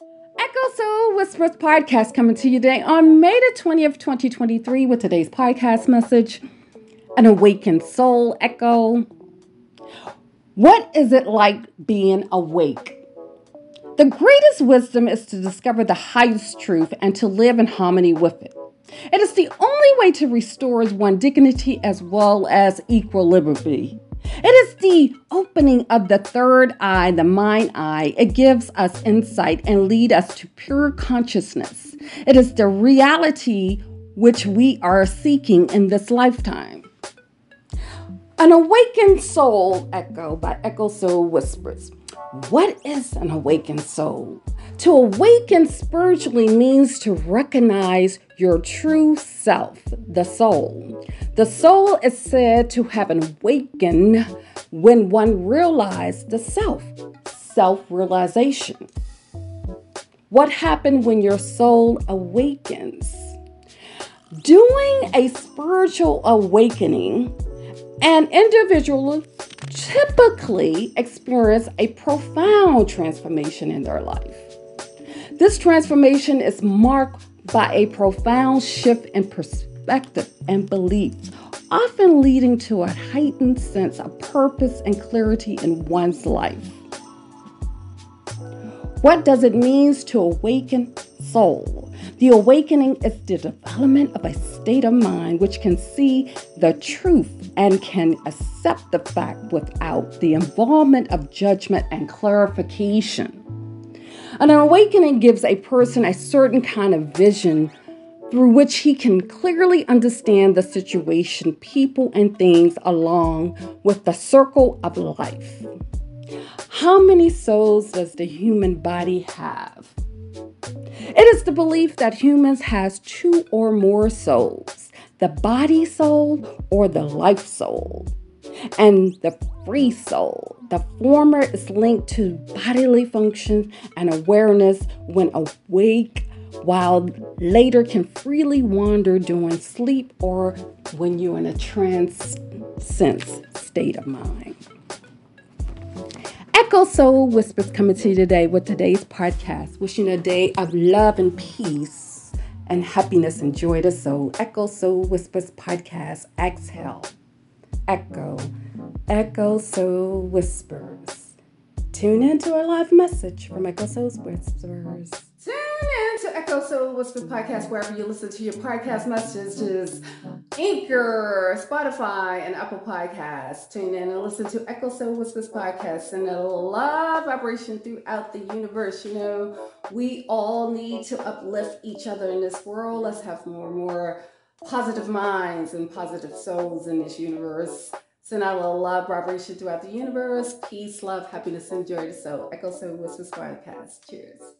Echo Soul Whispers podcast coming to you today on May the 20th, 2023, with today's podcast message An Awakened Soul Echo. What is it like being awake? The greatest wisdom is to discover the highest truth and to live in harmony with it. It is the only way to restore one's dignity as well as equilibrium. It is the opening of the third eye, the mind eye. It gives us insight and lead us to pure consciousness. It is the reality which we are seeking in this lifetime. An awakened soul echo by Echo Soul Whispers. What is an awakened soul? To awaken spiritually means to recognize your true self, the soul. The soul is said to have awakened when one realized the self, self realization. What happened when your soul awakens? Doing a spiritual awakening, an individual typically experience a profound transformation in their life. This transformation is marked by a profound shift in perspective and beliefs, often leading to a heightened sense of purpose and clarity in one's life. What does it mean to awaken soul? The awakening is the development of a state of mind which can see the truth and can accept the fact without the involvement of judgment and clarification. An awakening gives a person a certain kind of vision through which he can clearly understand the situation, people, and things along with the circle of life. How many souls does the human body have? It is the belief that humans has two or more souls, the body soul or the life soul and the free soul. The former is linked to bodily functions and awareness when awake, while later can freely wander during sleep or when you're in a trance sense state of mind. Echo Soul Whispers coming to you today with today's podcast, wishing a day of love and peace and happiness and joy to soul. Echo Soul Whispers podcast, exhale echo, echo soul whispers. Tune in to our live message from Echo Soul Whispers. Soul Whispers podcast wherever you listen to your podcast messages, Anchor, Spotify, and Apple Podcasts. Tune in and listen to Echo Soul Whispers podcast and a love vibration throughout the universe. You know, we all need to uplift each other in this world. Let's have more and more positive minds and positive souls in this universe. Send out a love vibration throughout the universe. Peace, love, happiness, and joy soul. Echo Soul Whispers Podcast. Cheers.